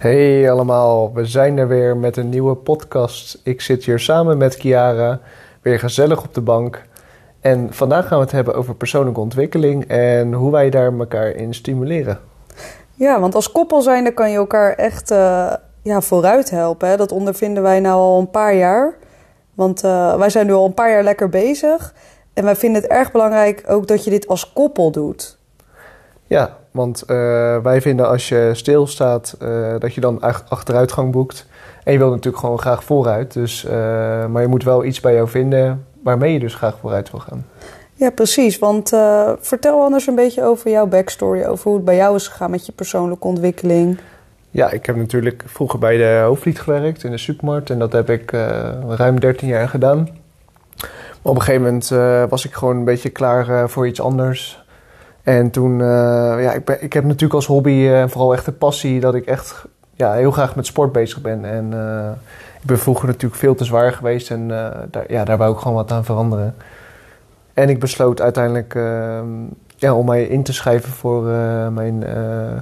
Hey allemaal, we zijn er weer met een nieuwe podcast. Ik zit hier samen met Kiara, weer gezellig op de bank. En vandaag gaan we het hebben over persoonlijke ontwikkeling en hoe wij daar elkaar in stimuleren. Ja, want als koppel zijnde kan je elkaar echt uh, ja, vooruit helpen. Hè? Dat ondervinden wij nou al een paar jaar. Want uh, wij zijn nu al een paar jaar lekker bezig. En wij vinden het erg belangrijk ook dat je dit als koppel doet. Ja, want uh, wij vinden als je stilstaat uh, dat je dan achteruitgang boekt. En je wilt natuurlijk gewoon graag vooruit. Dus, uh, maar je moet wel iets bij jou vinden waarmee je dus graag vooruit wil gaan. Ja, precies. Want vertel anders een beetje over jouw backstory. Over hoe het bij jou is gegaan met je persoonlijke ontwikkeling. Ja, ik heb natuurlijk vroeger bij de Hoofdvliet gewerkt in de supermarkt. En dat heb ik ruim 13 jaar gedaan. Maar op een gegeven moment was ik gewoon een beetje klaar voor iets anders. En toen, uh, ja, ik, ik heb natuurlijk als hobby uh, vooral echt de passie dat ik echt ja, heel graag met sport bezig ben. En uh, ik ben vroeger natuurlijk veel te zwaar geweest en daar, ja, daar wou ik gewoon wat aan veranderen. En ik besloot uiteindelijk ehm, ja, om mij in te schrijven voor mijn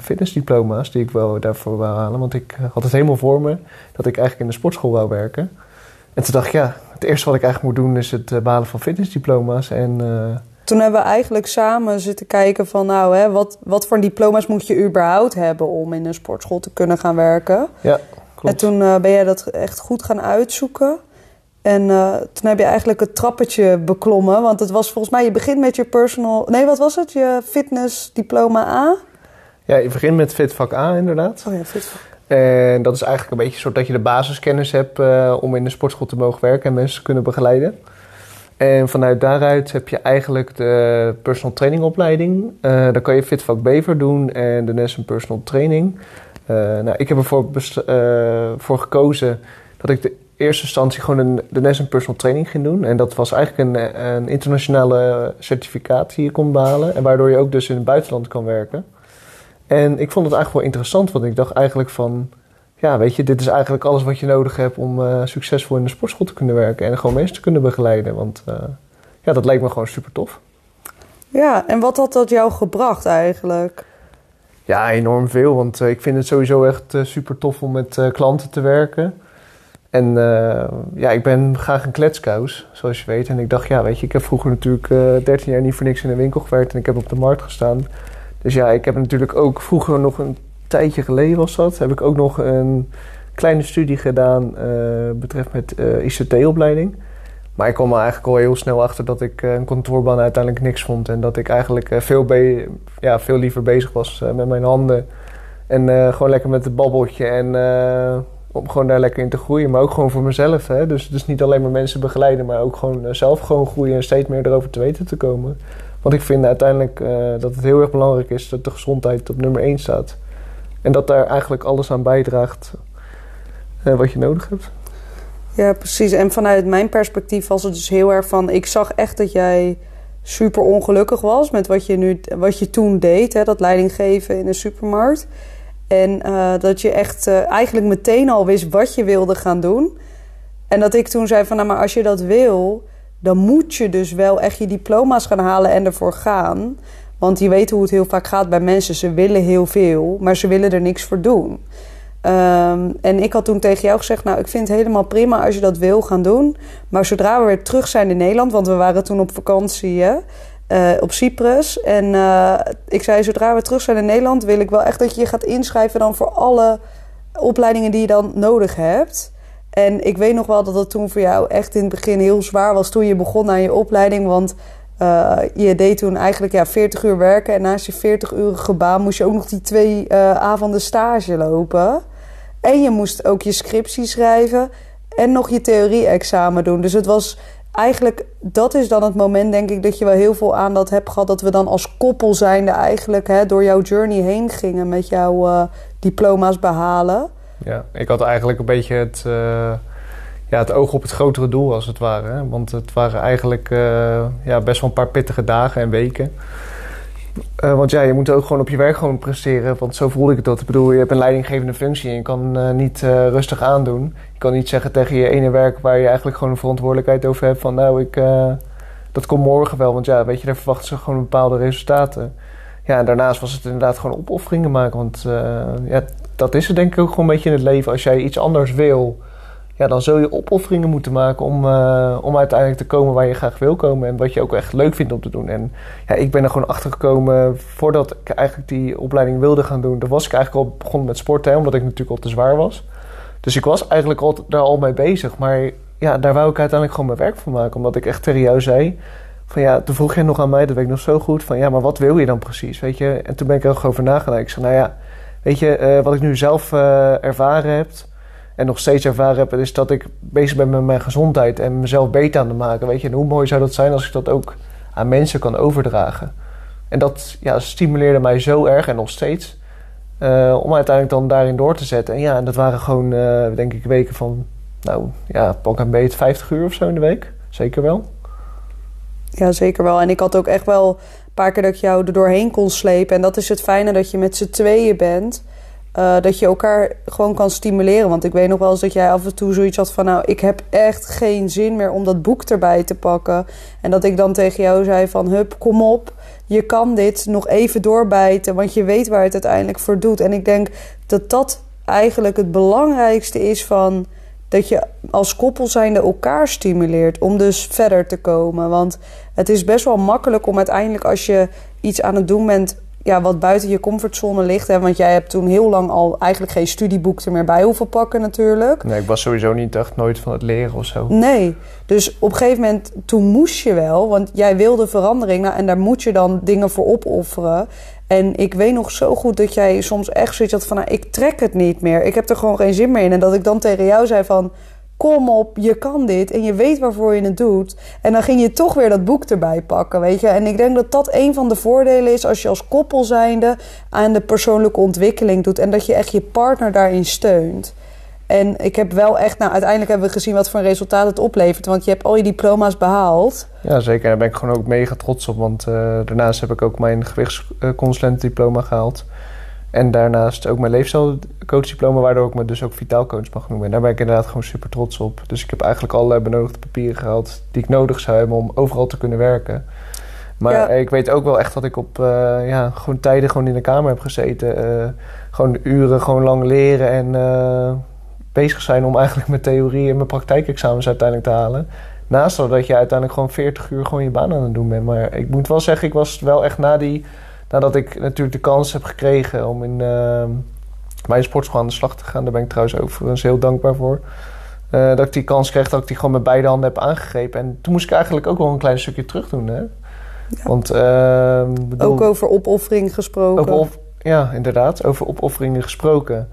fitnessdiploma's, die ik wel daarvoor wou halen. Want ik had het helemaal voor me dat ik eigenlijk in de sportschool wou werken. En toen dacht ik, ja, het eerste wat ik eigenlijk moet doen is het behalen van fitnessdiploma's. En toen hebben we eigenlijk samen zitten kijken van nou, hè, wat, wat voor diploma's moet je überhaupt hebben om in een sportschool te kunnen gaan werken. Ja, klopt. En toen uh, ben jij dat echt goed gaan uitzoeken. En uh, toen heb je eigenlijk het trappetje beklommen. Want het was volgens mij, je begint met je personal... Nee, wat was het? Je fitness diploma A? Ja, je begint met fitvak A inderdaad. Oh ja, fitvak. En dat is eigenlijk een beetje zodat je de basiskennis hebt uh, om in de sportschool te mogen werken en mensen te kunnen begeleiden. En vanuit daaruit heb je eigenlijk de personal training opleiding. Uh, daar kan je Fitvak Bever doen en de NES Personal Training. Uh, nou, ik heb ervoor uh, voor gekozen dat ik de eerste instantie gewoon een, de NES Personal Training ging doen. En dat was eigenlijk een, een internationale certificaat die je kon behalen. En waardoor je ook dus in het buitenland kan werken. En ik vond het eigenlijk wel interessant, want ik dacht eigenlijk van ja, weet je, dit is eigenlijk alles wat je nodig hebt om uh, succesvol in de sportschool te kunnen werken en gewoon mensen te kunnen begeleiden. Want uh, ja, dat leek me gewoon super tof. Ja, en wat had dat jou gebracht eigenlijk? Ja, enorm veel. Want uh, ik vind het sowieso echt super tof om met klanten te werken. En ja, ik ben graag een kletskous, zoals je weet. En ik dacht, ja, weet je, ik heb vroeger natuurlijk 13 jaar niet voor niks in een winkel gewerkt en ik heb op de markt gestaan. Dus ja, ik heb natuurlijk ook vroeger nog een tijdje geleden was dat, heb ik ook nog een kleine studie gedaan uh, betreft met uh, ICT-opleiding. Maar ik kwam er eigenlijk al heel snel achter dat ik een kantoorbaan uiteindelijk niks vond. En dat ik eigenlijk veel, ja, veel liever bezig was met mijn handen. En gewoon lekker met het babbeltje en om gewoon daar lekker in te groeien. Maar ook gewoon voor mezelf. Hè? Dus, dus niet alleen maar mensen begeleiden, maar ook gewoon zelf gewoon groeien en steeds meer erover te weten te komen. Want ik vind uiteindelijk dat het heel erg belangrijk is dat de gezondheid op nummer 1 staat. En dat daar eigenlijk alles aan bijdraagt uh, wat je nodig hebt. Ja, precies. En vanuit mijn perspectief was het dus heel erg van... Ik zag echt dat jij super ongelukkig was met wat je, nu, wat je toen deed. Hè, dat leidinggeven in een supermarkt. En uh, dat je echt uh, eigenlijk meteen al wist wat je wilde gaan doen. En dat ik toen zei van... Nou, maar als je dat wil, dan moet je dus wel echt je diploma's gaan halen en ervoor gaan... Want je weet hoe het heel vaak gaat bij mensen. Ze willen heel veel, maar ze willen er niks voor doen. Um, en ik had toen tegen jou gezegd: Nou, ik vind het helemaal prima als je dat wil gaan doen. Maar zodra we weer terug zijn in Nederland, want we waren toen op vakantie hè, uh, op Cyprus. En uh, ik zei: Zodra we terug zijn in Nederland, wil ik wel echt dat je je gaat inschrijven dan voor alle opleidingen die je dan nodig hebt. En ik weet nog wel dat het toen voor jou echt in het begin heel zwaar was toen je begon aan je opleiding. Want uh, je deed toen eigenlijk ja, 40 uur werken. En naast je 40 uurige baan moest je ook nog die twee uh, avonden stage lopen. En je moest ook je scriptie schrijven. En nog je theorie-examen doen. Dus het was eigenlijk, dat is dan het moment, denk ik, dat je wel heel veel aan dat hebt gehad. Dat we dan als koppel zijnde eigenlijk hè, door jouw journey heen gingen met jouw uh, diploma's behalen. Ja, ik had eigenlijk een beetje het ja, het oog op het grotere doel, als het ware. Want het waren eigenlijk uh, ja, best wel een paar pittige dagen en weken. Uh, want ja, je moet ook gewoon op je werk gewoon presteren. Want zo voelde ik dat. Ik bedoel, je hebt een leidinggevende functie en je kan uh, niet rustig aandoen. Je kan niet zeggen tegen je ene werk waar je eigenlijk gewoon een verantwoordelijkheid over hebt van nou, ik, dat komt morgen wel. Want ja, weet je, daar verwachten ze gewoon bepaalde resultaten. Ja, en daarnaast was het inderdaad gewoon opofferingen maken. Want ja, dat is het denk ik ook gewoon een beetje in het leven. Als jij iets anders wil, ja, dan zul je opofferingen moeten maken om, uh, om uiteindelijk te komen waar je graag wil komen. En wat je ook echt leuk vindt om te doen. En ja, ik ben er gewoon achter gekomen voordat ik eigenlijk die opleiding wilde gaan doen. Dan was ik eigenlijk al begonnen met sporten, omdat ik natuurlijk al te zwaar was. Dus ik was eigenlijk al, daar al mee bezig. Maar ja, daar wou ik uiteindelijk gewoon mijn werk van maken. Omdat ik echt tegen jou zei van ja, toen vroeg jij nog aan mij, dat weet ik nog zo goed, van ja, maar wat wil je dan precies, weet je? En toen ben ik er ook over nagedacht. Ik zei, nou ja, weet je, uh, wat ik nu zelf uh, ervaren heb en nog steeds ervaren heb, is dat ik bezig ben met mijn gezondheid en mezelf beter aan te maken, weet je? En hoe mooi zou dat zijn als ik dat ook aan mensen kan overdragen? En dat ja, stimuleerde mij zo erg en nog steeds. Uh, om uiteindelijk dan daarin door te zetten. En ja, en dat waren gewoon, denk ik, weken van, nou ja, pak een beetje 50 uur of zo in de week. Zeker wel. Ja, zeker wel. En ik had ook echt wel een paar keer dat ik jou er doorheen kon slepen. En dat is het fijne dat je met z'n tweeën bent. Uh, dat je elkaar gewoon kan stimuleren. Want ik weet nog wel eens dat jij af en toe zoiets had van... nou, ik heb echt geen zin meer om dat boek erbij te pakken. En dat ik dan tegen jou zei van... hup, kom op, je kan dit nog even doorbijten... want je weet waar het uiteindelijk voor doet. En ik denk dat dat eigenlijk het belangrijkste is van dat je als koppel zijnde elkaar stimuleert om dus verder te komen. Want het is best wel makkelijk om uiteindelijk als je iets aan het doen bent ja, wat buiten je comfortzone ligt. Hè? Want jij hebt toen heel lang al eigenlijk geen studieboek er meer bij hoeven pakken natuurlijk. Nee, ik was sowieso niet echt nooit van het leren of zo. Nee, dus op een gegeven moment toen moest je wel, want jij wilde verandering. Nou, en daar moet je dan dingen voor opofferen. En ik weet nog zo goed dat jij soms echt zoiets had van... Nou, ik trek het niet meer. Ik heb er gewoon geen zin meer in. En dat ik dan tegen jou zei van... Kom op, je kan dit en je weet waarvoor je het doet. En dan ging je toch weer dat boek erbij pakken, weet je. En ik denk dat dat een van de voordelen is... als je als koppel zijnde aan de persoonlijke ontwikkeling doet... en dat je echt je partner daarin steunt. En ik heb wel echt, nou uiteindelijk hebben we gezien wat voor een resultaat het oplevert. Want je hebt al je diploma's behaald. Ja, zeker. Daar ben ik gewoon ook mega trots op. Want uh, daarnaast heb ik ook mijn gewichtsconsulent-diploma gehaald. En daarnaast ook mijn leefstijlcoach-diploma, waardoor ik me dus ook vitaalcoach mag noemen. En daar ben ik inderdaad gewoon super trots op. Dus ik heb eigenlijk alle benodigde papieren gehaald die ik nodig zou hebben om overal te kunnen werken. Maar ja. ik weet ook wel echt dat ik op uh, ja, gewoon tijden gewoon in de kamer heb gezeten. Uh, gewoon uren gewoon lang leren en bezig zijn om eigenlijk mijn theorie en mijn praktijkexamens uiteindelijk te halen. Naast dat je uiteindelijk gewoon 40 uur gewoon je baan aan het doen bent. Maar ik moet wel zeggen, ik was wel echt na die... Nadat ik natuurlijk de kans heb gekregen om in uh, mijn sportschool aan de slag te gaan. Daar ben ik trouwens overigens heel dankbaar voor. Uh, dat ik die kans kreeg, dat ik die gewoon met beide handen heb aangegrepen. En toen moest ik eigenlijk ook wel een klein stukje terug doen. Hè? Ja. Want, uh, bedoel, ook over opoffering gesproken. Over op, ja, inderdaad. Over opofferingen gesproken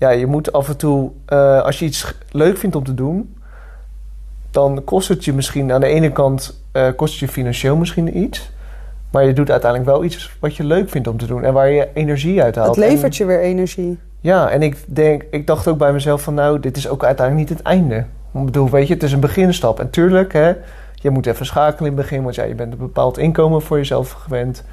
ja, je moet af en toe, uh, als je iets leuk vindt om te doen, dan kost het je misschien aan de ene kant, uh, kost het je financieel misschien iets. Maar je doet uiteindelijk wel iets wat je leuk vindt om te doen en waar je energie uit haalt. Het levert je weer energie. Ja, en ik, denk, ik dacht ook bij mezelf van nou, dit is ook uiteindelijk niet het einde. Ik bedoel, weet je, het is een beginstap. En tuurlijk, hè, je moet even schakelen in het begin, want ja, je bent een bepaald inkomen voor jezelf gewend.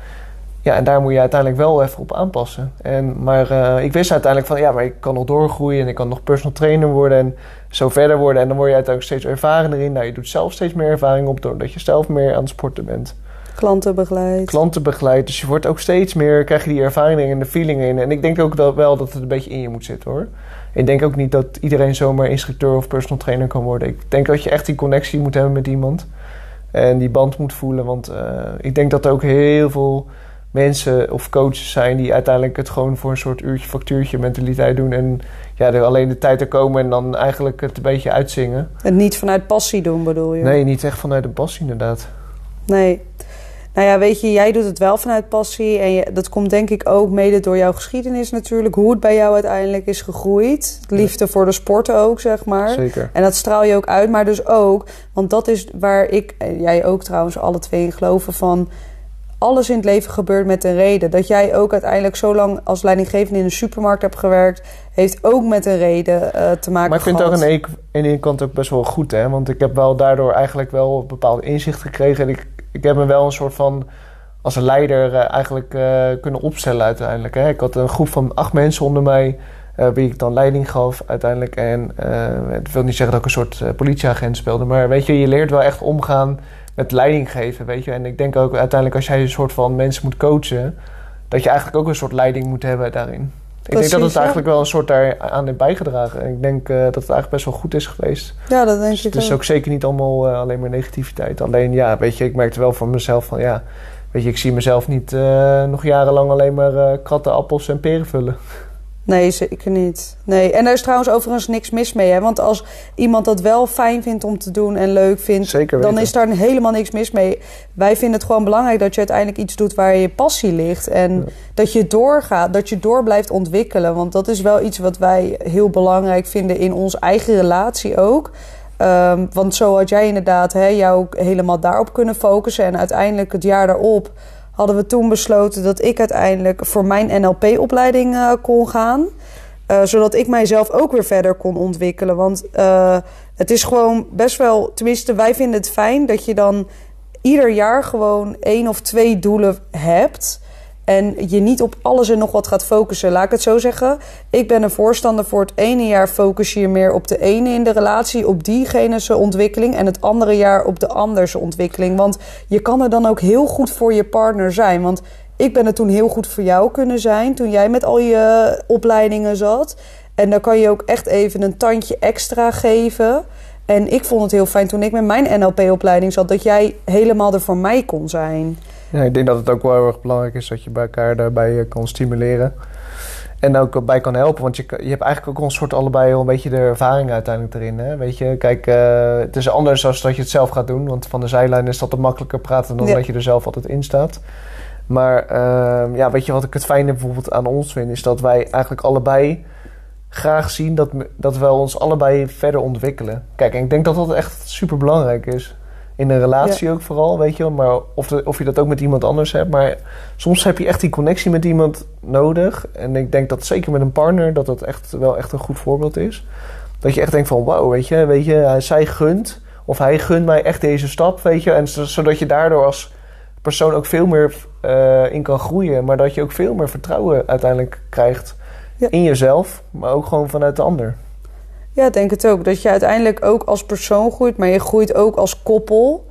Ja, en daar moet je uiteindelijk wel even op aanpassen. En, maar uh, ik wist uiteindelijk van ja, maar ik kan nog doorgroeien en ik kan nog personal trainer worden en zo verder worden. En dan word je uiteindelijk steeds ervarener in. Nou, je doet zelf steeds meer ervaring op doordat je zelf meer aan het sporten bent. Klanten begeleid. Klanten begeleid. Dus je wordt ook steeds meer, krijg je die ervaring en de feeling in. En ik denk ook dat wel dat het een beetje in je moet zitten hoor. Ik denk ook niet dat iedereen zomaar instructeur of personal trainer kan worden. Ik denk dat je echt die connectie moet hebben met iemand. En die band moet voelen. Want uh, ik denk dat er ook heel veel mensen of coaches zijn die uiteindelijk het gewoon voor een soort uurtje factuurtje mentaliteit doen. En ja, er alleen de tijd er komen en dan eigenlijk het een beetje uitzingen. En niet vanuit passie doen bedoel je? Nee, niet echt vanuit een passie inderdaad. Nee. Nou ja, weet je, jij doet het wel vanuit passie. En je, dat komt denk ik ook mede door jouw geschiedenis natuurlijk. Hoe het bij jou uiteindelijk is gegroeid. Liefde voor de sporten ook, zeg maar. Zeker. En dat straal je ook uit. Maar dus ook, want dat is waar ik, en jij ook trouwens, alle twee in geloven van alles in het leven gebeurt met een reden. Dat jij ook uiteindelijk zo lang als leidinggevende in een supermarkt hebt gewerkt, heeft ook met een reden uh, te maken Maar ik vind gehad. het ook aan de ene kant ook best wel goed, hè? Want ik heb wel daardoor eigenlijk wel een bepaald inzicht gekregen. En ik, ik heb me wel een soort van als een leider uh, eigenlijk uh, kunnen opstellen uiteindelijk. Hè? Ik had een groep van acht mensen onder mij. Uh, wie ik dan leiding gaf uiteindelijk. En dat wil niet zeggen dat ik een soort politieagent speelde. Maar weet je, je leert wel echt omgaan met leiding geven, weet je. En ik denk ook uiteindelijk als jij een soort van mensen moet coachen... dat je eigenlijk ook een soort leiding moet hebben daarin. Ik denk dat het eigenlijk wel een soort daar aan heeft bijgedragen. En ik denk uh, dat het eigenlijk best wel goed is geweest. Ja, dat denk dus ik Het is ook zeker niet allemaal uh, alleen maar negativiteit. Alleen ja, weet je, ik merkte wel van mezelf van ja... Weet je, ik zie mezelf niet uh, nog jarenlang alleen maar kratten, appels en peren vullen. Nee, zeker niet. Nee. En daar is trouwens overigens niks mis mee. Hè? Want als iemand dat wel fijn vindt om te doen en leuk vindt, dan is daar helemaal niks mis mee. Wij vinden het gewoon belangrijk dat je uiteindelijk iets doet waar je passie ligt. En dat je doorgaat, dat je door blijft ontwikkelen. Want dat is wel iets wat wij heel belangrijk vinden in onze eigen relatie ook. Um, want zo had jij inderdaad hè, jou ook helemaal daarop kunnen focussen. En uiteindelijk het jaar daarop hadden we toen besloten dat ik uiteindelijk voor mijn NLP-opleiding uh, kon gaan. Uh, zodat ik mijzelf ook weer verder kon ontwikkelen. Want uh, het is gewoon best wel, tenminste, wij vinden het fijn dat je dan ieder jaar gewoon één of twee doelen hebt. En je niet op alles en nog wat gaat focussen. Laat ik het zo zeggen. Ik ben een voorstander voor het ene jaar focus je meer op de ene in de relatie, op diegene's ontwikkeling. En het andere jaar op de andere ontwikkeling. Want je kan er dan ook heel goed voor je partner zijn. Want ik ben er toen heel goed voor jou kunnen zijn. Toen jij met al je opleidingen zat. En dan kan je ook echt even een tandje extra geven. En ik vond het heel fijn toen ik met mijn NLP-opleiding zat, dat jij helemaal er voor mij kon zijn. Ja, ik denk dat het ook wel heel erg belangrijk is dat je bij elkaar daarbij eh, kan stimuleren. En ook bij kan helpen, want je, je hebt eigenlijk ook een soort allebei een beetje de ervaring uiteindelijk erin. Hè? Weet je, kijk, uh, het is anders als dat je het zelf gaat doen, want van de zijlijn is dat te makkelijker praten dan dat je er zelf altijd in staat. Maar uh, ja, weet je wat ik het fijne bijvoorbeeld aan ons vind, is dat wij eigenlijk allebei graag zien dat, dat we ons allebei verder ontwikkelen. Kijk, en ik denk dat dat echt super belangrijk is. In een relatie ook vooral, weet je wel. Maar of, de, of je dat ook met iemand anders hebt. Maar soms heb je echt die connectie met iemand nodig. En ik denk dat zeker met een partner dat dat echt wel echt een goed voorbeeld is. Dat je echt denkt van wow, weet je, weet je, zij gunt. Of hij gunt mij echt deze stap, weet je. En zodat je daardoor als persoon ook veel meer uh, in kan groeien. Maar dat je ook veel meer vertrouwen uiteindelijk krijgt ja. in jezelf. Maar ook gewoon vanuit de ander. Ja, ik denk het ook. Dat je uiteindelijk ook als persoon groeit, maar je groeit ook als koppel.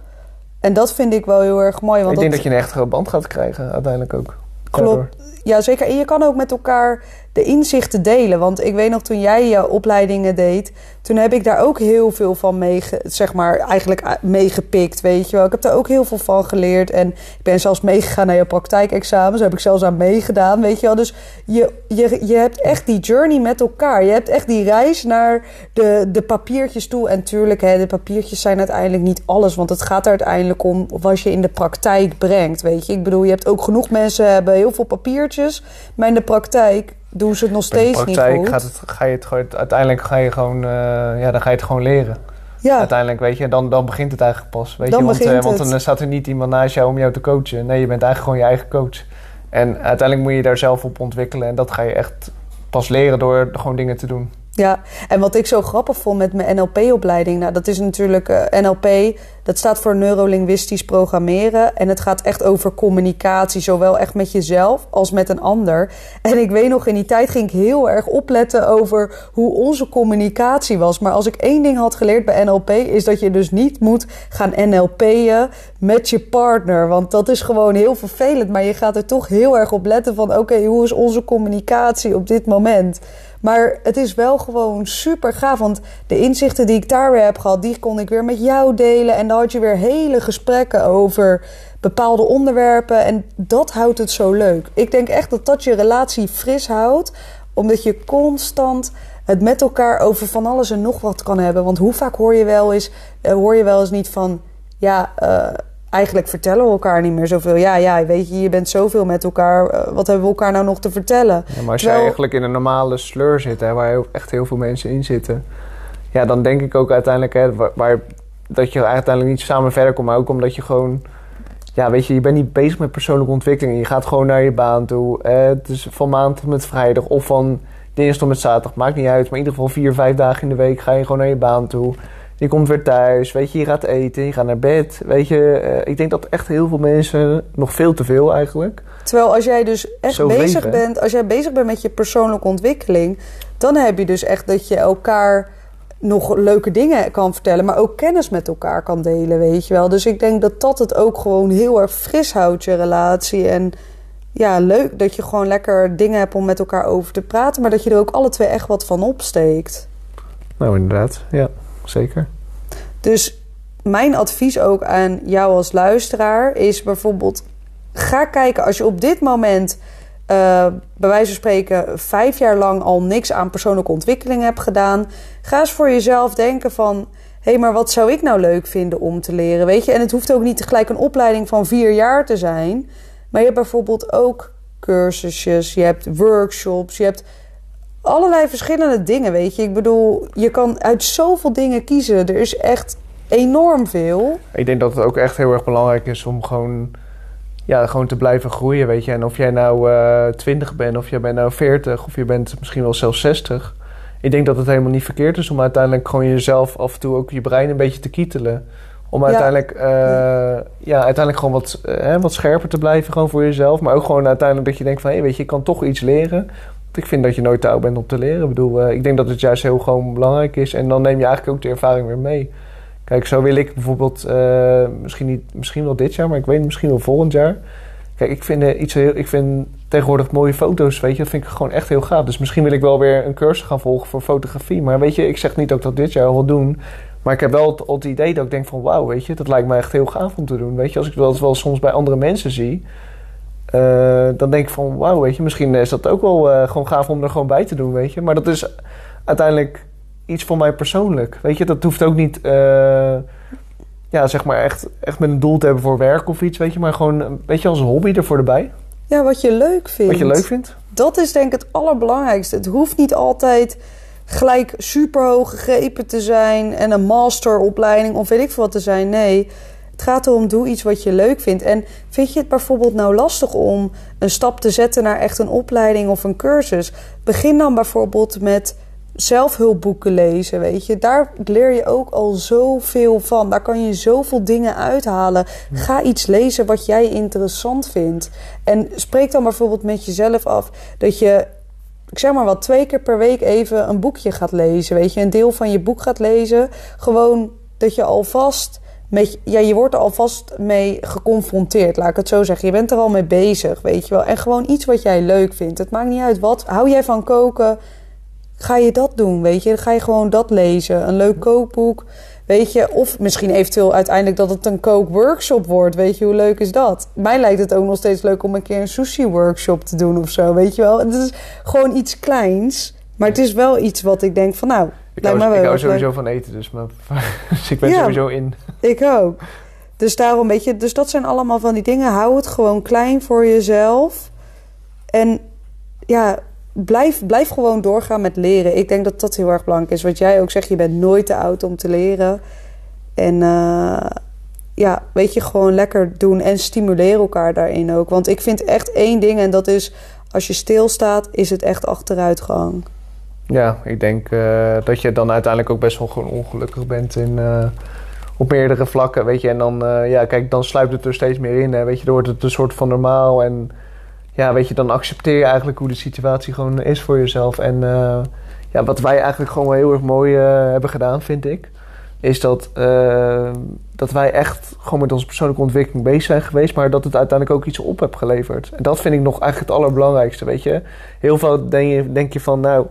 En dat vind ik wel heel erg mooi. Want ik denk dat, dat je een echte band gaat krijgen, uiteindelijk ook. Klopt. Ja, zeker. En je kan ook met elkaar de inzichten delen. Want ik weet nog, toen jij je opleidingen deed... toen heb ik daar ook heel veel van mee, zeg maar, eigenlijk meegepikt, weet je wel. Ik heb daar ook heel veel van geleerd. En ik ben zelfs meegegaan naar je praktijkexamens. Daar heb ik zelfs aan meegedaan, weet je wel. Dus je, je, je hebt echt die journey met elkaar. Je hebt echt die reis naar de, de papiertjes toe. En tuurlijk, hè, de papiertjes zijn uiteindelijk niet alles. Want het gaat er uiteindelijk om wat je in de praktijk brengt, weet je. Ik bedoel, je hebt ook genoeg mensen hebben heel veel papiertjes. Maar in de praktijk doen ze het nog steeds niet goed. Gaat het, ga je het gewoon, uiteindelijk ga je gewoon, uh, ja, dan ga je het gewoon leren. Ja. Uiteindelijk, weet je, dan, dan begint het eigenlijk pas. Weet dan je, want, uh, want dan staat er niet iemand naast jou om jou te coachen. Nee, je bent eigenlijk gewoon je eigen coach. En uiteindelijk moet je daar zelf op ontwikkelen. En dat ga je echt pas leren door gewoon dingen te doen. Ja, en wat ik zo grappig vond met mijn NLP-opleiding, nou, dat is natuurlijk eh, NLP, dat staat voor neurolinguistisch programmeren. En het gaat echt over communicatie, zowel echt met jezelf als met een ander. En ik weet nog, in die tijd ging ik heel erg opletten over hoe onze communicatie was. Maar als ik één ding had geleerd bij NLP, is dat je dus niet moet gaan NLP'en met je partner. Want dat is gewoon heel vervelend. Maar je gaat er toch heel erg op letten van, oké, hoe is onze communicatie op dit moment? Maar het is wel gewoon super gaaf. Want de inzichten die ik daar weer heb gehad, die kon ik weer met jou delen. En dan had je weer hele gesprekken over bepaalde onderwerpen. En dat houdt het zo leuk. Ik denk echt dat dat je relatie fris houdt. Omdat je constant het met elkaar over van alles en nog wat kan hebben. Want hoe vaak hoor je wel eens, eh, hoor je wel eens niet van. Ja, uh, eigenlijk vertellen we elkaar niet meer zoveel. Ja, ja, weet je, je bent zoveel met elkaar. Eh, wat hebben we elkaar nou nog te vertellen? Ja, maar als Terwijl... jij eigenlijk in een normale sleur zit, hè, waar echt heel veel mensen in zitten... ja, dan denk ik ook uiteindelijk hè, waar, dat je uiteindelijk niet samen verder komt... maar ook omdat je gewoon... Ja, weet je, je bent niet bezig met persoonlijke ontwikkeling. Je gaat gewoon naar je baan toe. Eh, het is van maand tot met vrijdag of van dinsdag tot met zaterdag. Maakt niet uit, maar in ieder geval vier, vijf dagen in de week... ga je gewoon naar je baan toe... Je komt weer thuis, weet je, je gaat eten, je gaat naar bed. Weet je, uh, ik denk dat echt heel veel mensen, nog veel te veel eigenlijk. Terwijl als jij dus echt bezig bent, als jij bezig bent met je persoonlijke ontwikkeling, dan heb je dus echt dat je elkaar nog leuke dingen kan vertellen, maar ook kennis met elkaar kan delen, weet je wel. Dus ik denk dat dat het ook gewoon heel erg fris houdt, je relatie. En ja, leuk dat je gewoon lekker dingen hebt om met elkaar over te praten, maar dat je er ook alle twee echt wat van opsteekt. Nou, inderdaad. Ja, zeker. Dus mijn advies ook aan jou als luisteraar is bijvoorbeeld: ga kijken als je op dit moment, uh, bij wijze van spreken, vijf jaar lang al niks aan persoonlijke ontwikkeling hebt gedaan. Ga eens voor jezelf denken van. Hé, hey, maar wat zou ik nou leuk vinden om te leren? Weet je, en het hoeft ook niet gelijk een opleiding van vier jaar te zijn. Maar je hebt bijvoorbeeld ook cursusjes, je hebt workshops, je hebt allerlei verschillende dingen, weet je. Ik bedoel, je kan uit zoveel dingen kiezen. Er is echt enorm veel. Ik denk dat het ook echt heel erg belangrijk is om gewoon, ja, gewoon te blijven groeien, weet je. En of jij nou uh, 20 bent, of jij bent nou 40, of je bent misschien wel zelfs 60. Ik denk dat het helemaal niet verkeerd is om uiteindelijk gewoon jezelf af en toe ook je brein een beetje te kietelen. Om uiteindelijk, ja. Uh, ja, uiteindelijk gewoon wat, uh, wat scherper te blijven gewoon voor jezelf. Maar ook gewoon uiteindelijk dat je denkt van... hé, hey, weet je, ik kan toch iets leren. Ik vind dat je nooit te oud bent om te leren. Ik bedoel, uh, ik denk dat het juist heel gewoon belangrijk is. En dan neem je eigenlijk ook de ervaring weer mee. Kijk, zo wil ik bijvoorbeeld... misschien, niet, misschien wel dit jaar, maar ik weet misschien wel volgend jaar... Kijk, ik vind, iets heel, ik vind tegenwoordig mooie foto's, weet je, dat vind ik gewoon echt heel gaaf. Dus misschien wil ik wel weer een cursus gaan volgen voor fotografie. Maar weet je, ik zeg niet dat dat dit jaar wil doen. Maar ik heb wel het, het, idee dat ik denk van wauw, weet je, dat lijkt me echt heel gaaf om te doen. Weet je, als ik dat wel soms bij andere mensen zie, uh, dan denk ik van wauw, weet je, misschien is dat ook wel uh, gewoon gaaf om er gewoon bij te doen, weet je. Maar dat is uiteindelijk iets voor mij persoonlijk. Weet je, dat hoeft ook niet, uh, ja, zeg maar echt, echt met een doel te hebben voor werk of iets, weet je. Maar gewoon, weet je, als hobby ervoor erbij. Ja, wat je leuk vindt. Wat je leuk vindt. Dat is denk ik het allerbelangrijkste. Het hoeft niet altijd gelijk super hoog gegrepen te zijn en een masteropleiding of weet ik veel wat te zijn. Nee, het gaat erom doe iets wat je leuk vindt. En vind je het bijvoorbeeld nou lastig om een stap te zetten naar echt een opleiding of een cursus? Begin dan bijvoorbeeld met zelfhulpboeken lezen, weet je. Daar leer je ook al zoveel van. Daar kan je zoveel dingen uithalen. Ga iets lezen wat jij interessant vindt. En spreek dan bijvoorbeeld met jezelf af dat je ik zeg maar wat, twee keer per week even een boekje gaat lezen. Weet je, een deel van je boek gaat lezen. Gewoon dat je alvast ja, je wordt er alvast mee geconfronteerd, laat ik het zo zeggen. Je bent er al mee bezig, weet je wel. En gewoon iets wat jij leuk vindt. Het maakt niet uit wat. Hou jij van koken? Ga je dat doen, weet je? Ga je gewoon dat lezen. Een leuk kookboek. Weet je, of misschien eventueel uiteindelijk dat het een kookworkshop wordt. Weet je, hoe leuk is dat? Mij lijkt het ook nog steeds leuk om een keer een sushi-workshop te doen of zo. Weet je wel? Het is gewoon iets kleins. Maar het is wel iets wat ik denk van nou... Ik hou, ik hou sowieso leuk. van eten, dus, maar, dus ik ben Ja. sowieso in. Ik ook. Dus daarom, weet je, dus dat zijn allemaal van die dingen. Hou het gewoon klein voor jezelf. En ja, blijf, blijf gewoon doorgaan met leren. Ik denk dat dat heel erg belangrijk is. Wat jij ook zegt, je bent nooit te oud om te leren. En eh, ja, weet je, gewoon lekker doen en stimuleer elkaar daarin ook. Want ik vind echt één ding en dat is... als je stilstaat, is het echt achteruitgang. Ja, ik denk eh, dat je dan uiteindelijk ook best wel gewoon ongelukkig bent in, eh, op meerdere vlakken, weet je. En dan, eh, ja, kijk, dan sluipt het er steeds meer in, hè, weet je. Dan wordt het een soort van normaal en ja, weet je, dan accepteer je eigenlijk hoe de situatie gewoon is voor jezelf. En ja, wat wij eigenlijk gewoon heel erg mooi hebben gedaan, vind ik, is dat, dat wij echt gewoon met onze persoonlijke ontwikkeling bezig zijn geweest, maar dat het uiteindelijk ook iets op heeft geleverd. En dat vind ik nog eigenlijk het allerbelangrijkste, weet je. Heel veel denk je, denk je van, nou,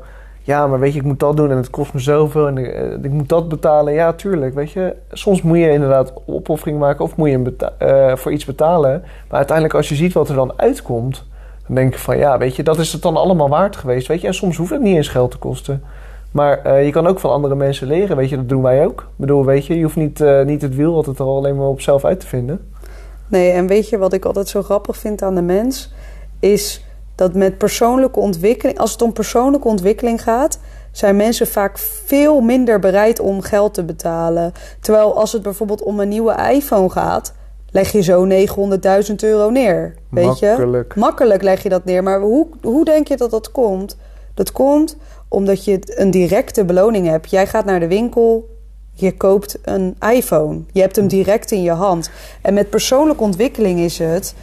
ja, maar weet je, ik moet dat doen en het kost me zoveel en eh, ik moet dat betalen. Ja, tuurlijk, weet je. Soms moet je inderdaad opoffering maken of moet je eh, voor iets betalen. Maar uiteindelijk als je ziet wat er dan uitkomt, dan denk je van, ja, weet je, dat is het dan allemaal waard geweest, weet je. En soms hoeft het niet eens geld te kosten. Maar eh, je kan ook van andere mensen leren, weet je, dat doen wij ook. Ik bedoel, weet je, je hoeft niet, niet het wiel altijd er alleen maar op zelf uit te vinden. Nee, en weet je wat ik altijd zo grappig vind aan de mens? Is dat met persoonlijke ontwikkeling, als het om persoonlijke ontwikkeling gaat, zijn mensen vaak veel minder bereid om geld te betalen. Terwijl als het bijvoorbeeld om een nieuwe iPhone gaat, leg je zo 900.000 euro neer. Weet je? Makkelijk. Makkelijk leg je dat neer. Maar hoe, hoe denk je dat dat komt? Dat komt omdat je een directe beloning hebt. Jij gaat naar de winkel, je koopt een iPhone. Je hebt hem direct in je hand. En met persoonlijke ontwikkeling is het...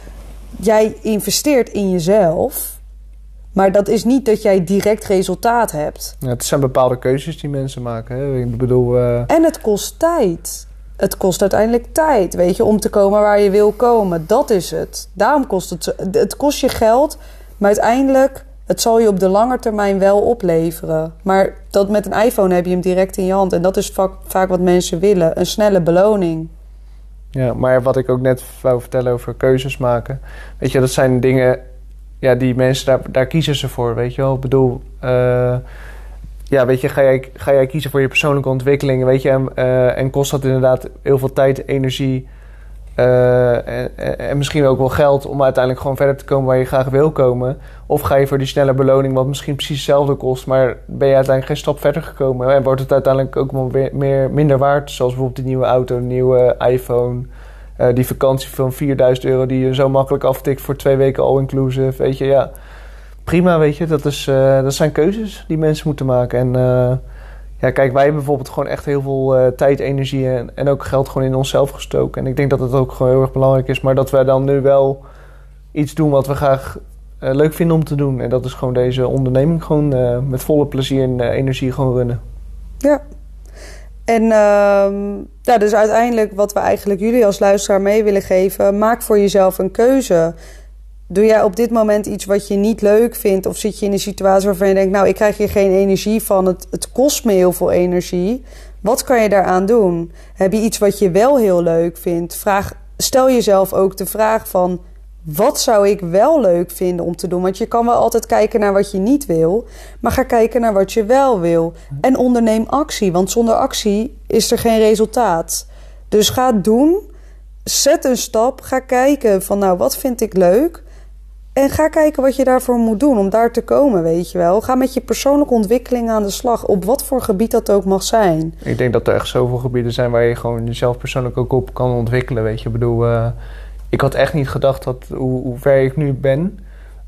jij investeert in jezelf... maar dat is niet dat jij direct resultaat hebt. Ja, het zijn bepaalde keuzes die mensen maken. Hè? Ik bedoel, eh, En het kost tijd. het kost uiteindelijk tijd, weet je, om te komen waar je wil komen. Dat is het. Daarom kost het, het kost je geld, maar uiteindelijk, het zal je op de lange termijn wel opleveren. Maar dat met een iPhone heb je hem direct in je hand. En dat is vaak, vaak wat mensen willen, een snelle beloning. Ja, maar wat ik ook net wou vertellen over keuzes maken. Weet je, dat zijn dingen, ja, die mensen, daar, daar kiezen ze voor, weet je wel. Ik bedoel, uh, ja, weet je, ga jij, ga jij kiezen voor je persoonlijke ontwikkeling, weet je, en, uh, en kost dat inderdaad heel veel tijd, energie uh, en, en, misschien ook wel geld om uiteindelijk gewoon verder te komen waar je graag wil komen. Of ga je voor die snelle beloning, wat misschien precies hetzelfde kost, maar ben je uiteindelijk geen stap verder gekomen en wordt het uiteindelijk ook wel weer meer, minder waard, zoals bijvoorbeeld die nieuwe auto, nieuwe iPhone. Uh, die vakantie van 4000 euro die je zo makkelijk aftikt voor twee weken all-inclusive. Weet je, ja prima, weet je. Dat, is, uh, dat zijn keuzes die mensen moeten maken. En ja, kijk, wij hebben bijvoorbeeld gewoon echt heel veel uh, tijd, energie en, en ook geld gewoon in onszelf gestoken. En ik denk dat het ook gewoon heel erg belangrijk is. Maar dat wij dan nu wel iets doen wat we graag leuk vinden om te doen. En dat is gewoon deze onderneming gewoon met volle plezier en energie gewoon runnen. Ja. En uh, ja, dus uiteindelijk wat we eigenlijk jullie als luisteraar mee willen geven... maak voor jezelf een keuze doe jij op dit moment iets wat je niet leuk vindt? Of zit je in een situatie waarvan je denkt, nou, ik krijg hier geen energie van, het, het kost me heel veel energie. Wat kan je daaraan doen? Heb je iets wat je wel heel leuk vindt? Vraag, stel jezelf ook de vraag van, wat zou ik wel leuk vinden om te doen? Want je kan wel altijd kijken naar wat je niet wil, maar ga kijken naar wat je wel wil. En onderneem actie, want zonder actie is er geen resultaat. Dus ga doen, zet een stap, ga kijken van, nou, wat vind ik leuk? En ga kijken wat je daarvoor moet doen om daar te komen, weet je wel. Ga met je persoonlijke ontwikkeling aan de slag, op wat voor gebied dat ook mag zijn. Ik denk dat er echt zoveel gebieden zijn waar je gewoon jezelf persoonlijk ook op kan ontwikkelen, weet je. Ik bedoel, uh, ik had echt niet gedacht dat, hoe, hoe ver ik nu ben.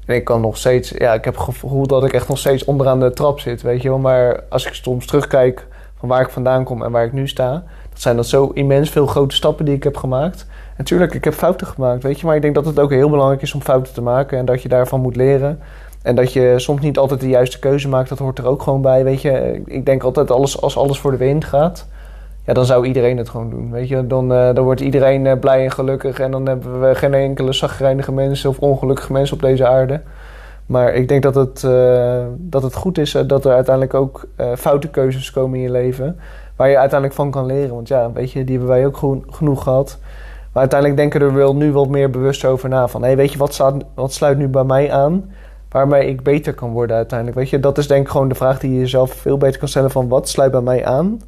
En ik kan nog steeds, ja, ik heb het gevoel dat ik echt nog steeds onderaan de trap zit, weet je wel. Maar als ik soms terugkijk van waar ik vandaan kom en waar ik nu sta, dat zijn dat zo immens veel grote stappen die ik heb gemaakt. Natuurlijk, ik heb fouten gemaakt, weet je. Maar ik denk dat het ook heel belangrijk is om fouten te maken. En dat je daarvan moet leren. En dat je soms niet altijd de juiste keuze maakt. Dat hoort er ook gewoon bij, weet je. Ik denk altijd, alles, als alles voor de wind gaat... Ja, dan zou iedereen het gewoon doen, weet je. Dan, uh, dan wordt iedereen uh, blij en gelukkig. En dan hebben we geen enkele zagrijnige mensen... of ongelukkige mensen op deze aarde. Maar ik denk dat het, uh, dat het goed is dat er uiteindelijk ook foute keuzes komen in je leven... waar je uiteindelijk van kan leren. Want ja, weet je, die hebben wij ook genoeg gehad... Maar uiteindelijk denken er wel nu wat meer bewust over na. Van, hey, weet je, wat, wat sluit nu bij mij aan? Waarmee ik beter kan worden uiteindelijk. Weet je, dat is denk ik gewoon de vraag die je jezelf veel beter kan stellen. Van, wat sluit bij mij aan?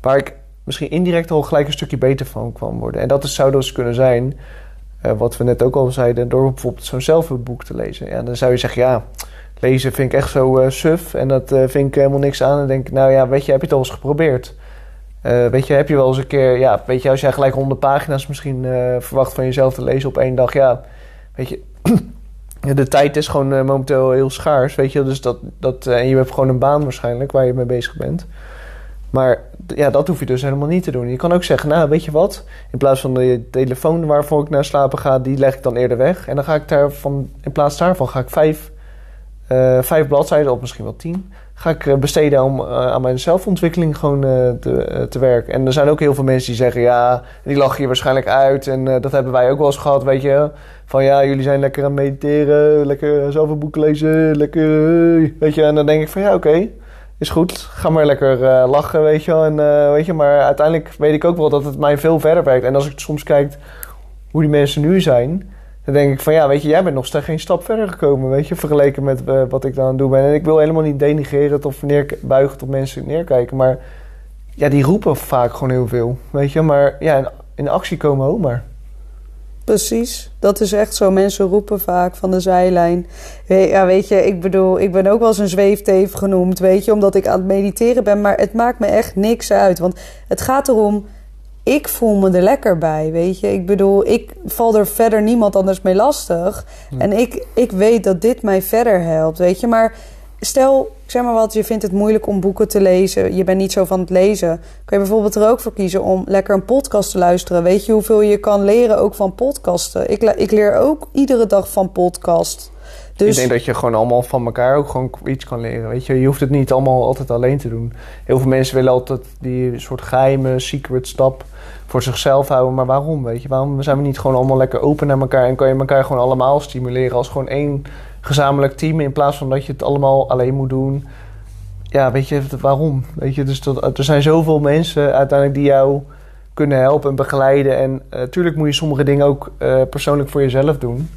Waar ik misschien indirect al gelijk een stukje beter van kan worden. En dat is, zou dus kunnen zijn, uh, wat we net ook al zeiden... door bijvoorbeeld zo'n zelfboek te lezen. Ja, dan zou je zeggen, ja, lezen vind ik echt zo uh, suf. En dat uh, vind ik helemaal niks aan. En denk ik, nou ja, weet je, heb je het al eens geprobeerd? Uh, weet je, heb je wel eens een keer, ja, weet je, als jij gelijk 100 pagina's misschien uh, verwacht van jezelf te lezen op één dag, ja, weet je, de tijd is gewoon uh, momenteel heel schaars, weet je, dus dat, dat en je hebt gewoon een baan waarschijnlijk waar je mee bezig bent. Maar ja, dat hoef je dus helemaal niet te doen. Je kan ook zeggen, nou, weet je wat, in plaats van de telefoon waarvoor ik naar slapen ga, die leg ik dan eerder weg. En dan ga ik daarvan, in plaats daarvan, ga ik vijf, vijf bladzijden, of misschien wel tien, ga ik eh, besteden om uh, aan mijn zelfontwikkeling gewoon uh, te, te, werken. En er zijn ook heel veel mensen die zeggen, ja, die lachen je waarschijnlijk uit. En dat hebben wij ook wel eens gehad, weet je. Van ja, jullie zijn lekker aan mediteren, lekker zelf een boek lezen, lekker, weet je. En dan denk ik van ja, oké, is goed. Ga maar lekker lachen, weet je. En, weet je. Maar uiteindelijk weet ik ook wel dat het mij veel verder werkt. En als ik soms kijk hoe die mensen nu zijn dan denk ik van ja, weet je, jij bent nog steeds geen stap verder gekomen, weet je, vergeleken met uh, wat ik dan aan het doen ben. En ik wil helemaal niet denigreren of neerbuigen tot mensen neerkijken, maar ja, die roepen vaak gewoon heel veel, weet je. Maar ja, in, in actie komen ook maar. Precies, dat is echt zo. Mensen roepen vaak van de zijlijn. Ja, weet je, ik bedoel, ik ben ook wel eens een zweefteef genoemd, weet je, omdat ik aan het mediteren ben. Maar het maakt me echt niks uit. Want het gaat erom, ik voel me er lekker bij, weet je. Ik bedoel, ik val er verder niemand anders mee lastig. En ik, ik weet dat dit mij verder helpt, weet je. Maar stel, zeg maar wat, je vindt het moeilijk om boeken te lezen. Je bent niet zo van het lezen. Kun je bijvoorbeeld er ook voor kiezen om lekker een podcast te luisteren. Weet je hoeveel je kan leren ook van podcasten? Ik, ik leer ook iedere dag van podcast. Dus Ik denk dat je gewoon allemaal van elkaar ook gewoon iets kan leren. Weet je, je hoeft het niet allemaal altijd alleen te doen. Heel veel mensen willen altijd die soort geheime secret stap voor zichzelf houden. Maar waarom? Weet je, waarom zijn we niet gewoon allemaal lekker open naar elkaar en kan je elkaar gewoon allemaal stimuleren als gewoon één gezamenlijk team in plaats van dat je het allemaal alleen moet doen. Ja, weet je, waarom? Weet je, dus er zijn zoveel mensen uiteindelijk die jou kunnen helpen en begeleiden. En natuurlijk uh, moet je sommige dingen ook uh, persoonlijk voor jezelf doen.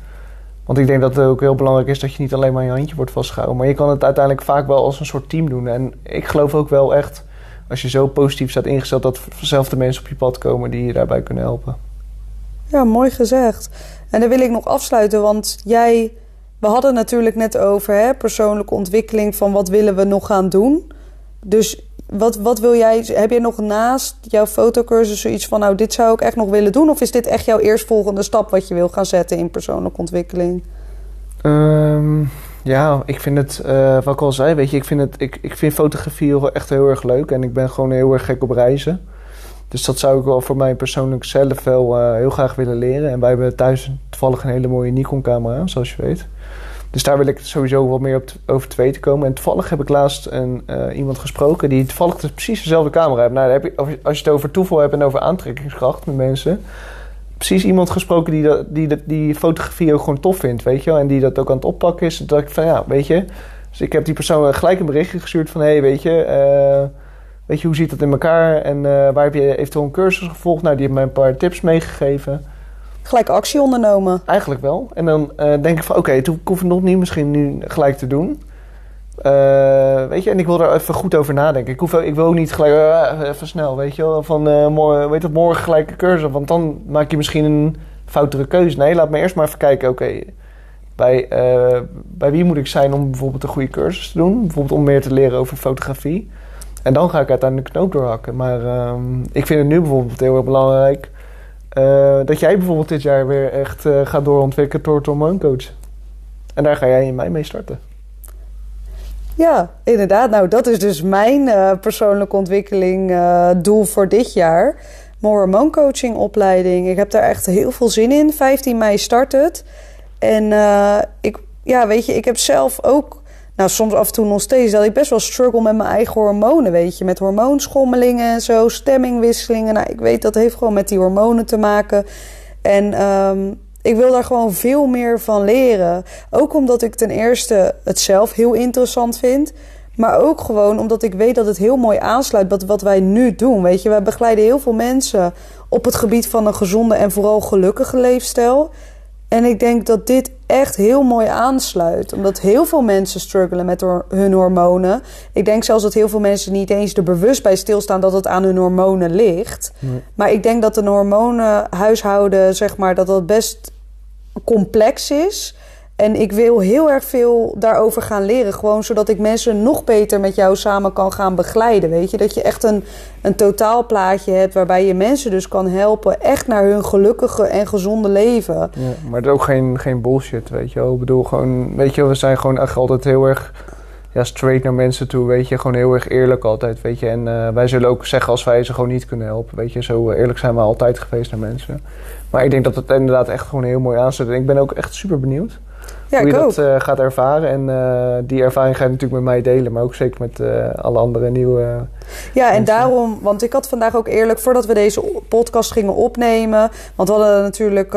Want ik denk dat het ook heel belangrijk is dat je niet alleen maar je handje wordt vastgehouden. Maar je kan het uiteindelijk vaak wel als een soort team doen. En ik geloof ook wel echt, als je zo positief staat ingesteld, dat dezelfde mensen op je pad komen die je daarbij kunnen helpen. Ja, mooi gezegd. En dan wil ik nog afsluiten, want jij, we hadden natuurlijk net over hè, persoonlijke ontwikkeling van wat willen we nog gaan doen. Dus wat, wat wil jij, heb je nog naast jouw fotocursus zoiets van, nou, dit zou ik echt nog willen doen? Of is dit echt jouw eerstvolgende stap wat je wil gaan zetten in persoonlijke ontwikkeling? Um, ja, ik vind het, uh, wat ik al zei, weet je, ik vind, het, ik, ik vind fotografie echt heel erg leuk en ik ben gewoon heel erg gek op reizen. Dus dat zou ik wel voor mij persoonlijk zelf wel uh, heel graag willen leren. En wij hebben thuis toevallig een hele mooie Nikon-camera, zoals je weet. Dus daar wil ik sowieso wat meer op over te weten komen. En toevallig heb ik laatst een, uh, iemand gesproken die toevallig precies dezelfde camera heeft. Nou, heb als je het over toeval hebt en over aantrekkingskracht met mensen. Precies iemand gesproken die, dat, die, die, fotografie ook gewoon tof vindt, weet je wel. En die dat ook aan het oppakken is. Dat ik van ja, weet je. Dus ik heb die persoon gelijk een berichtje gestuurd van hé, hey, weet je. Uh, weet je, hoe zit dat in elkaar? En uh, waar heb je eventueel een cursus gevolgd? Nou, die heeft mij een paar tips meegegeven gelijk actie ondernomen. Eigenlijk wel. En dan uh, denk ik van oké, toen hoef ik nog niet misschien nu gelijk te doen. Uh, weet je, en ik wil er even goed over nadenken. Ik, ik wil ook niet gelijk uh, even snel, weet je wel. Van morgen, weet het, morgen gelijk een cursus. Want dan maak je misschien een foutere keuze. Nee, laat me eerst maar even kijken. Oké, bij, bij wie moet ik zijn om bijvoorbeeld een goede cursus te doen? Bijvoorbeeld om meer te leren over fotografie. En dan ga ik uiteindelijk de knoop doorhakken. Maar um, ik vind het nu bijvoorbeeld heel erg belangrijk uh, dat jij bijvoorbeeld dit jaar weer echt uh, gaat doorontwikkelen tot hormooncoach. En daar ga jij in mij mee starten. Ja, inderdaad. Nou, dat is dus mijn uh, persoonlijke ontwikkeling doel voor dit jaar. Mijn hormooncoaching opleiding. Ik heb daar echt heel veel zin in. 15 mei start het. En ik, ja, weet je, ik heb zelf ook nou, soms af en toe nog steeds dat ik best wel struggle met mijn eigen hormonen, weet je. Met hormoonschommelingen en zo, stemmingwisselingen. Nou, ik weet dat heeft gewoon met die hormonen te maken. En um, ik wil daar gewoon veel meer van leren. Ook omdat ik ten eerste het zelf heel interessant vind. Maar ook gewoon omdat ik weet dat het heel mooi aansluit bij wat wij nu doen. Weet je, wij begeleiden heel veel mensen op het gebied van een gezonde en vooral gelukkige leefstijl. En ik denk dat dit echt heel mooi aansluit. Omdat heel veel mensen struggelen met hun hormonen. Ik denk zelfs dat heel veel mensen niet eens er bewust bij stilstaan dat het aan hun hormonen ligt. Nee. Maar ik denk dat een hormonenhuishouden, zeg maar, dat dat best complex is. En ik wil heel erg veel daarover gaan leren. Gewoon zodat ik mensen nog beter met jou samen kan gaan begeleiden. Weet je, dat je echt een, een totaalplaatje hebt waarbij je mensen dus kan helpen. Echt naar hun gelukkige en gezonde leven. Ja, maar ook geen, geen bullshit, weet je wel. Ik bedoel, gewoon, weet je, we zijn gewoon echt altijd heel erg ja, straight naar mensen toe, weet je. Gewoon heel erg eerlijk altijd, weet je. En uh, wij zullen ook zeggen als wij ze gewoon niet kunnen helpen, weet je. Zo eerlijk zijn we altijd geweest naar mensen. Maar ik denk dat het inderdaad echt gewoon heel mooi aansluit. En ik ben ook echt super benieuwd ja, hoe je dat uh, gaat ervaren. En uh, die ervaring ga je natuurlijk met mij delen, maar ook zeker met uh, alle andere nieuwe. ja, en daarom, want ik had vandaag ook eerlijk, voordat we deze podcast gingen opnemen, want we hadden natuurlijk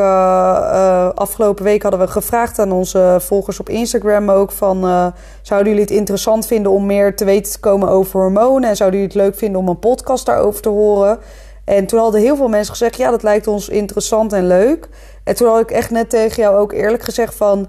afgelopen week hadden we gevraagd aan onze volgers op Instagram ook van, zouden jullie het interessant vinden om meer te weten te komen over hormonen en zouden jullie het leuk vinden om een podcast daarover te horen? En toen hadden heel veel mensen gezegd, ja, dat lijkt ons interessant en leuk. En toen had ik echt net tegen jou ook eerlijk gezegd van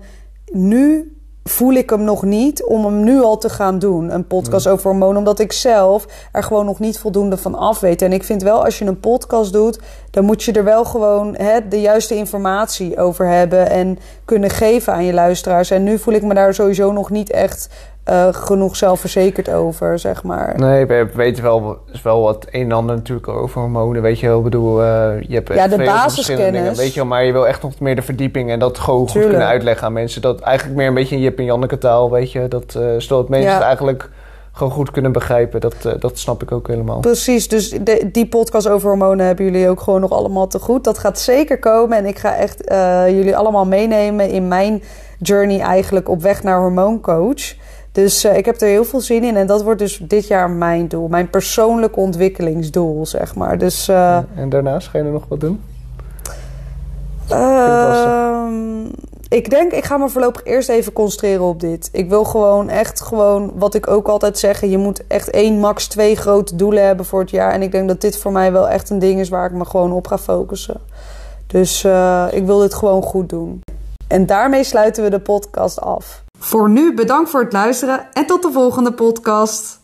nu voel ik hem nog niet om hem nu al te gaan doen. Een podcast over hormonen. Omdat ik zelf er gewoon nog niet voldoende van af weet. En ik vind wel, als je een podcast doet... dan moet je er wel gewoon hè, de juiste informatie over hebben... en kunnen geven aan je luisteraars. En nu voel ik me daar sowieso nog niet echt... Uh, genoeg zelfverzekerd over, zeg maar. Nee, we weten wel, is wel wat een en ander natuurlijk over hormonen. Weet je wel, ik bedoel, uh, je hebt ja, de basiskennis. Weet je wel, maar je wil echt nog meer de verdieping en dat gewoon Tuurlijk. goed kunnen uitleggen aan mensen. Dat eigenlijk meer een beetje een Jip en Janneke taal, weet je. Dat, uh, zodat mensen ja. het eigenlijk gewoon goed kunnen begrijpen. Dat, uh, dat snap ik ook helemaal. Precies, dus de, die podcast over hormonen hebben jullie ook gewoon nog allemaal te goed. Dat gaat zeker komen en ik ga echt jullie allemaal meenemen in mijn journey eigenlijk op weg naar hormooncoach. Dus ik heb er heel veel zin in. En dat wordt dus dit jaar mijn doel. Mijn persoonlijke ontwikkelingsdoel, zeg maar. Dus, en daarnaast ga je er nog wat doen? Ehm, ik denk, ik ga me voorlopig eerst even concentreren op dit. Ik wil gewoon echt gewoon, wat ik ook altijd zeg... je moet echt één, max twee grote doelen hebben voor het jaar. En ik denk dat dit voor mij wel echt een ding is... waar ik me gewoon op ga focussen. Dus uh, ik wil dit gewoon goed doen. En daarmee sluiten we de podcast af. Voor nu bedankt voor het luisteren en tot de volgende podcast.